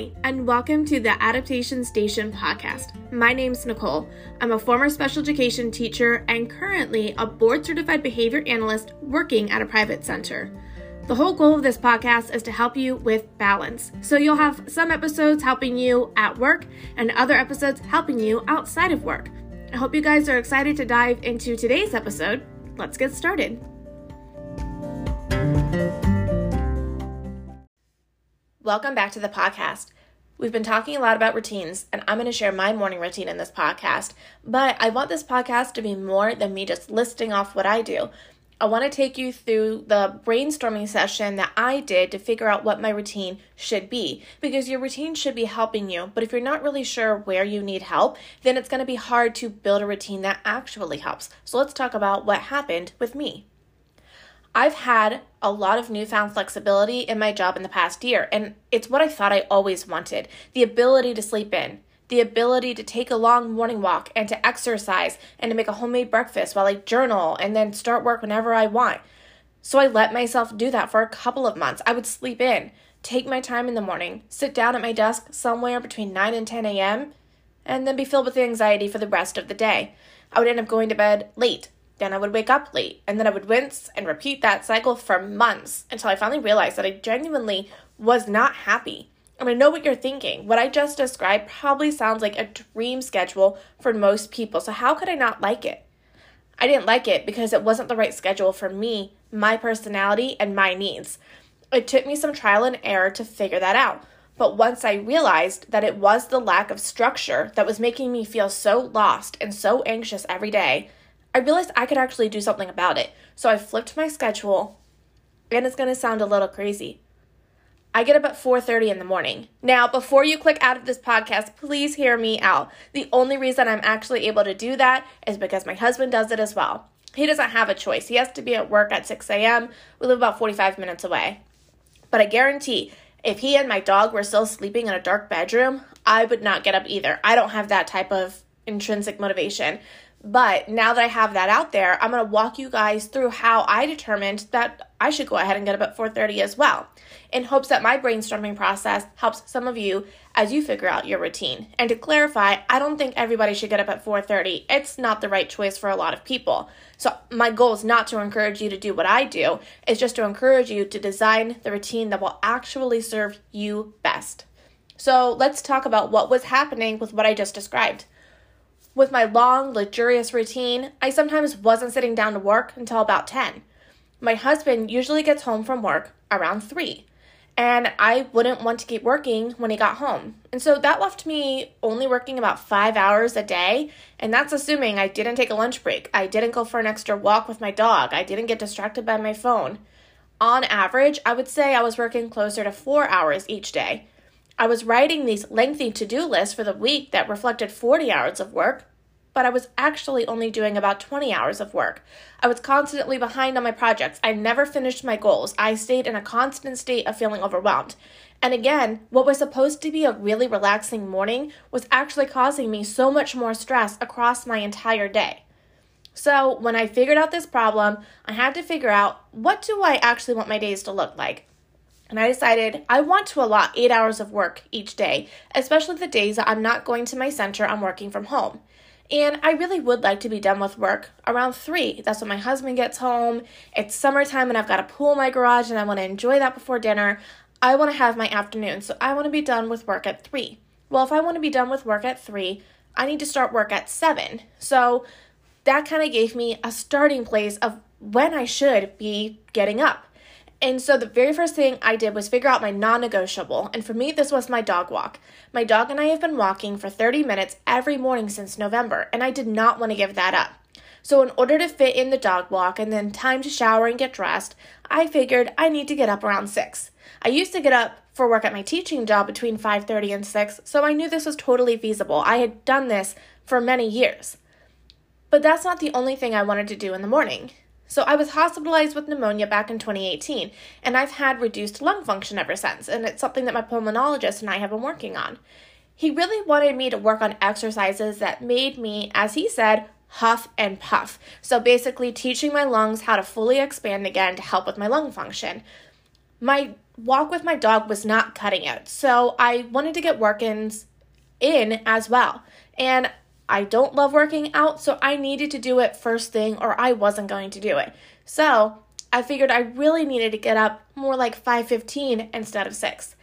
Hi, and welcome to the Adaptation Station podcast. My name's Nicole. I'm a former special education teacher and currently a board certified behavior analyst working at a private center. The whole goal of this podcast is to help you with balance. So you'll have some episodes helping you at work and other episodes helping you outside of work. I hope you guys are excited to dive into today's episode. Let's get started. Welcome back to the podcast. We've been talking a lot about routines, and I'm going to share my morning routine in this podcast. But I want this podcast to be more than me just listing off what I do. I want to take you through the brainstorming session that I did to figure out what my routine should be. Because your routine should be helping you, but if you're not really sure where you need help, then it's going to be hard to build a routine that actually helps. So let's talk about what happened with me. I've had a lot of newfound flexibility in my job in the past year, and it's what I thought I always wanted the ability to sleep in, the ability to take a long morning walk and to exercise and to make a homemade breakfast while I journal and then start work whenever I want. So I let myself do that for a couple of months. I would sleep in, take my time in the morning, sit down at my desk somewhere between 9 and 10 a.m., and then be filled with anxiety for the rest of the day. I would end up going to bed late, then I would wake up late, and then I would wince and repeat that cycle for months until I finally realized that I genuinely was not happy. And I know what you're thinking. What I just described probably sounds like a dream schedule for most people, so how could I not like it? I didn't like it because it wasn't the right schedule for me, my personality, and my needs. It took me some trial and error to figure that out. But once I realized that it was the lack of structure that was making me feel so lost and so anxious every day, I realized I could actually do something about it. So I flipped my schedule, and it's going to sound a little crazy. I get up at 4:30 in the morning. Now, before you click out of this podcast, please hear me out. The only reason I'm actually able to do that is because my husband does it as well. He doesn't have a choice. He has to be at work at 6 a.m. We live about 45 minutes away. But I guarantee if he and my dog were still sleeping in a dark bedroom, I would not get up either. I don't have that type of intrinsic motivation. But now that I have that out there, I'm going to walk you guys through how I determined that I should go ahead and get up at 4:30 as well, in hopes that my brainstorming process helps some of you as you figure out your routine. And to clarify, I don't think everybody should get up at 4:30. It's not the right choice for a lot of people. So my goal is not to encourage you to do what I do, it's just to encourage you to design the routine that will actually serve you best. So, let's talk about what was happening with what I just described. With my long, luxurious routine, I sometimes wasn't sitting down to work until about 10. My husband usually gets home from work around 3, and I wouldn't want to keep working when he got home. And so that left me only working about five hours a day, and that's assuming I didn't take a lunch break, I didn't go for an extra walk with my dog, I didn't get distracted by my phone. On average, I would say I was working closer to four hours each day. I was writing these lengthy to do lists for the week that reflected 40 hours of work, but I was actually only doing about 20 hours of work. I was constantly behind on my projects. I never finished my goals. I stayed in a constant state of feeling overwhelmed. And again, what was supposed to be a really relaxing morning was actually causing me so much more stress across my entire day. So, when I figured out this problem, I had to figure out what do I actually want my days to look like? And I decided I want to allot eight hours of work each day, especially the days that I'm not going to my center, I'm working from home. And I really would like to be done with work around three. That's when my husband gets home. It's summertime and I've got a pool in my garage and I want to enjoy that before dinner. I want to have my afternoon, so I want to be done with work at three. Well, if I want to be done with work at three, I need to start work at seven. So that kind of gave me a starting place of when I should be getting up. And so the very first thing I did was figure out my non negotiable. And for me, this was my dog walk. My dog and I have been walking for 30 minutes every morning since November, and I did not want to give that up. So, in order to fit in the dog walk and then time to shower and get dressed, I figured I need to get up around 6. I used to get up for work at my teaching job between 5:30 and 6, so I knew this was totally feasible. I had done this for many years. But that's not the only thing I wanted to do in the morning. So I was hospitalized with pneumonia back in 2018, and I've had reduced lung function ever since, and it's something that my pulmonologist and I have been working on. He really wanted me to work on exercises that made me, as he said, huff and puff. So basically, teaching my lungs how to fully expand again to help with my lung function. my walk with my dog was not cutting it. So I wanted to get work ins in as well. And I don't love working out, so I needed to do it first thing or I wasn't going to do it. So I figured I really needed to get up more like 5:15 instead of 6.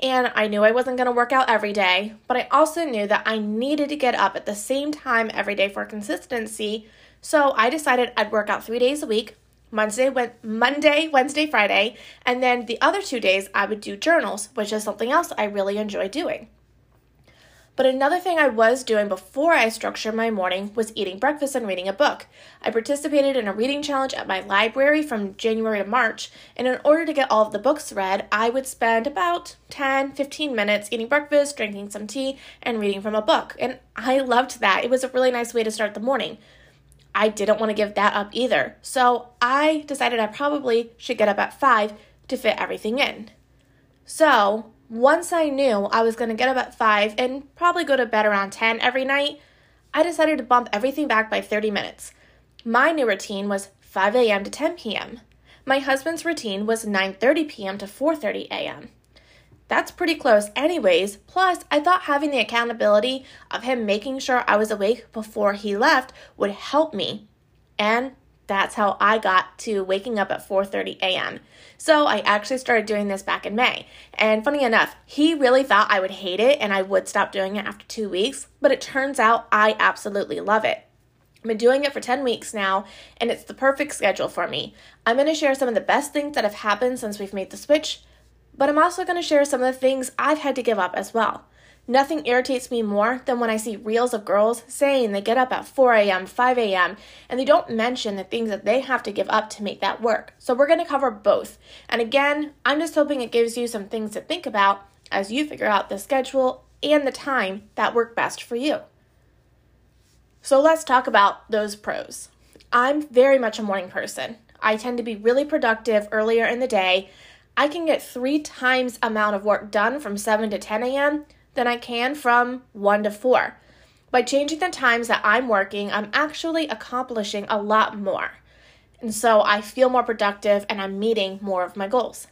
And I knew I wasn't going to work out every day, but I also knew that I needed to get up at the same time every day for consistency. So I decided I'd work out 3 days a week, Monday, Monday, Wednesday, Friday, and then the other 2 days I would do journals, which is something else I really enjoy doing. But another thing I was doing before I structured my morning was eating breakfast and reading a book. I participated in a reading challenge at my library from January to March, and in order to get all of the books read, I would spend about 10 15 minutes eating breakfast, drinking some tea, and reading from a book. And I loved that. It was a really nice way to start the morning. I didn't want to give that up either. So I decided I probably should get up at 5 to fit everything in. So once I knew I was going to get up at 5 and probably go to bed around 10 every night, I decided to bump everything back by 30 minutes. My new routine was 5 a.m. to 10 p.m. My husband's routine was 9:30 p.m. to 4:30 a.m. That's pretty close anyways. Plus, I thought having the accountability of him making sure I was awake before he left would help me. And that's how I got to waking up at 4:30 a.m. So I actually started doing this back in May. And funny enough, he really thought I would hate it and I would stop doing it after 2 weeks, but it turns out I absolutely love it. I've been doing it for 10 weeks now, and it's the perfect schedule for me. I'm going to share some of the best things that have happened since we've made the switch, but I'm also going to share some of the things I've had to give up as well. Nothing irritates me more than when I see reels of girls saying they get up at 4 a.m., 5 a.m., and they don't mention the things that they have to give up to make that work. So we're going to cover both. And again, I'm just hoping it gives you some things to think about as you figure out the schedule and the time that work best for you. So let's talk about those pros. I'm very much a morning person. I tend to be really productive earlier in the day. I can get three times amount of work done from 7 to 10 a.m than I can from 1 to 4. By changing the times that I'm working, I'm actually accomplishing a lot more. And so I feel more productive and I'm meeting more of my goals.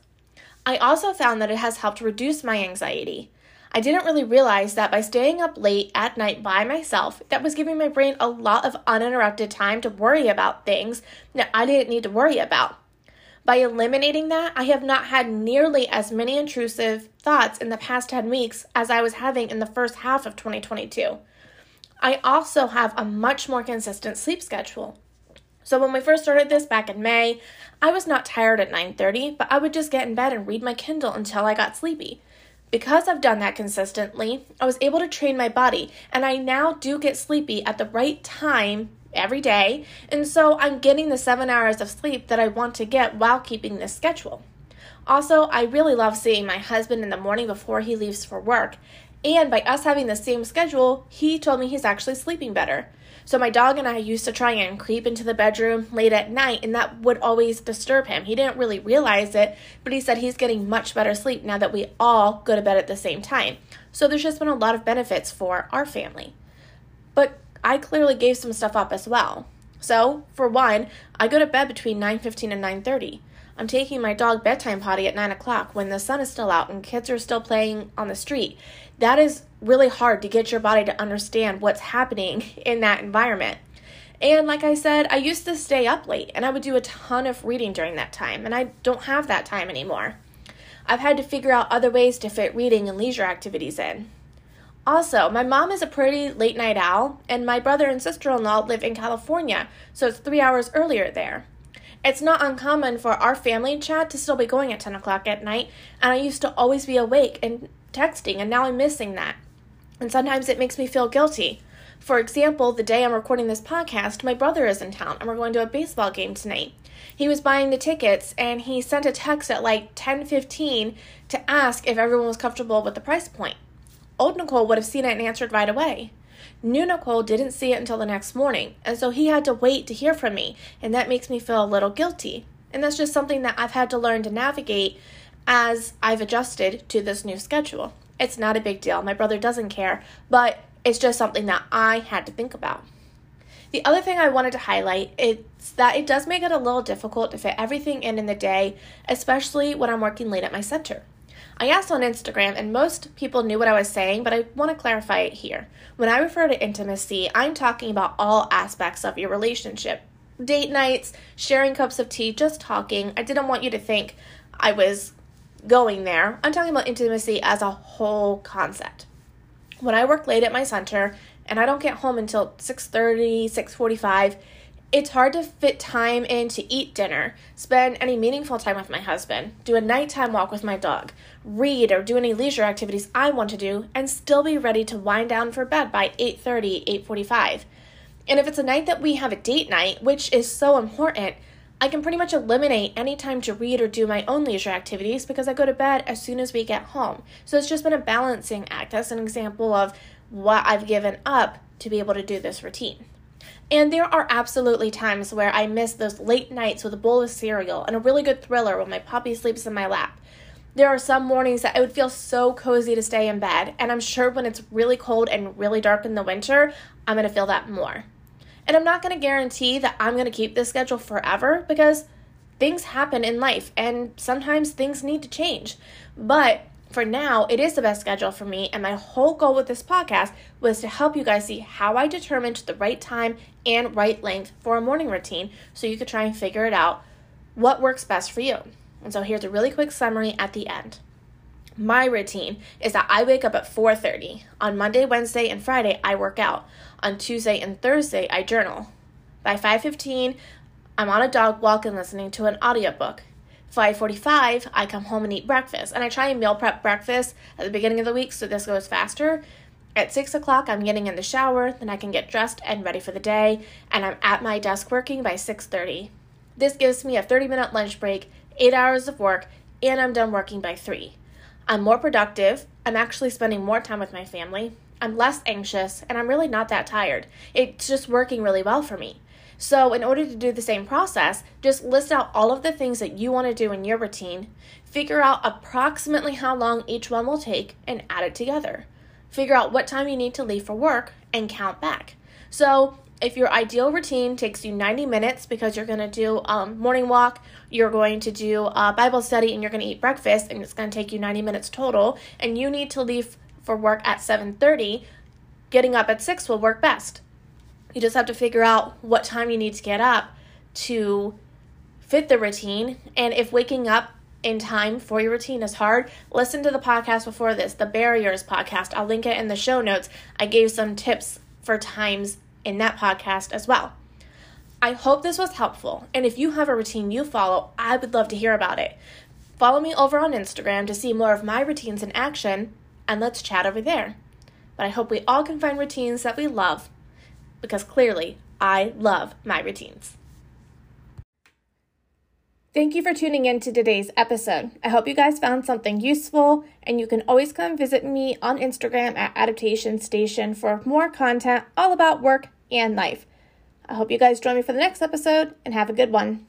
I also found that it has helped reduce my anxiety. I didn't really realize that by staying up late at night by myself, that was giving my brain a lot of uninterrupted time to worry about things that I didn't need to worry about. By eliminating that, I have not had nearly as many intrusive thoughts in the past 10 weeks as I was having in the first half of 2022. I also have a much more consistent sleep schedule. So when we first started this back in May, I was not tired at 9:30, but I would just get in bed and read my Kindle until I got sleepy. Because I've done that consistently, I was able to train my body, and I now do get sleepy at the right time every day, and so I'm getting the seven hours of sleep that I want to get while keeping this schedule. Also, I really love seeing my husband in the morning before he leaves for work, and by us having the same schedule, he told me he's actually sleeping better. So, my dog and I used to try and creep into the bedroom late at night, and that would always disturb him. He didn't really realize it, but he said he's getting much better sleep now that we all go to bed at the same time. So, there's just been a lot of benefits for our family. But I clearly gave some stuff up as well. So, for one, I go to bed between 9.15 and 9.30. I'm taking my dog bedtime potty at 9 o'clock when the sun is still out and kids are still playing on the street. That is really hard to get your body to understand what's happening in that environment. And like I said, I used to stay up late and I would do a ton of reading during that time, and I don't have that time anymore. I've had to figure out other ways to fit reading and leisure activities in. Also, my mom is a pretty late night owl, and my brother and sister in law live in California, so it's three hours earlier there. It's not uncommon for our family chat to still be going at 10 o'clock at night, and I used to always be awake and texting, and now I'm missing that. And sometimes it makes me feel guilty. For example, the day I'm recording this podcast, my brother is in town, and we're going to a baseball game tonight. He was buying the tickets, and he sent a text at like 10:15 to ask if everyone was comfortable with the price point. Old Nicole would have seen it and answered right away. New Nicole didn't see it until the next morning, and so he had to wait to hear from me, and that makes me feel a little guilty. And that's just something that I've had to learn to navigate as I've adjusted to this new schedule. It's not a big deal. My brother doesn't care, but it's just something that I had to think about. The other thing I wanted to highlight is that it does make it a little difficult to fit everything in in the day, especially when I'm working late at my center. I asked on Instagram, and most people knew what I was saying, but I want to clarify it here. When I refer to intimacy, I'm talking about all aspects of your relationship date nights, sharing cups of tea, just talking. I didn't want you to think I was going there. I'm talking about intimacy as a whole concept. When I work late at my center and I don't get home until 6:30, 6:45, it's hard to fit time in to eat dinner, spend any meaningful time with my husband, do a nighttime walk with my dog, read or do any leisure activities I want to do, and still be ready to wind down for bed by 8:30, 8:45. And if it's a night that we have a date night, which is so important, I can pretty much eliminate any time to read or do my own leisure activities because I go to bed as soon as we get home. So it's just been a balancing act. That's an example of what I've given up to be able to do this routine. And there are absolutely times where I miss those late nights with a bowl of cereal and a really good thriller when my puppy sleeps in my lap. There are some mornings that it would feel so cozy to stay in bed, and I'm sure when it's really cold and really dark in the winter, I'm gonna feel that more. And I'm not gonna guarantee that I'm gonna keep this schedule forever because things happen in life and sometimes things need to change. But for now, it is the best schedule for me, and my whole goal with this podcast was to help you guys see how I determined the right time and right length for a morning routine so you could try and figure it out what works best for you. And so here's a really quick summary at the end. My routine is that I wake up at 4:30. On Monday, Wednesday, and Friday, I work out. On Tuesday and Thursday, I journal. By 5:15, I'm on a dog walk and listening to an audiobook. 5:45, I come home and eat breakfast, and I try and meal prep breakfast at the beginning of the week so this goes faster. At 6 o'clock, I'm getting in the shower, then I can get dressed and ready for the day, and I'm at my desk working by 6:30. This gives me a 30-minute lunch break, 8 hours of work, and I'm done working by 3. I'm more productive, I'm actually spending more time with my family, I'm less anxious, and I'm really not that tired. It's just working really well for me. So, in order to do the same process, just list out all of the things that you want to do in your routine, figure out approximately how long each one will take, and add it together. Figure out what time you need to leave for work and count back. So, if your ideal routine takes you 90 minutes because you're going to do um, morning walk, you're going to do a Bible study, and you're going to eat breakfast, and it's going to take you 90 minutes total, and you need to leave for work at 7:30, getting up at 6 will work best. You just have to figure out what time you need to get up to fit the routine. And if waking up in time for your routine is hard, listen to the podcast before this, the Barriers podcast. I'll link it in the show notes. I gave some tips for times in that podcast as well. I hope this was helpful. And if you have a routine you follow, I would love to hear about it. Follow me over on Instagram to see more of my routines in action, and let's chat over there. But I hope we all can find routines that we love because clearly I love my routines. Thank you for tuning in to today's episode. I hope you guys found something useful, and you can always come visit me on Instagram at Adaptation Station for more content all about work and life. I hope you guys join me for the next episode and have a good one.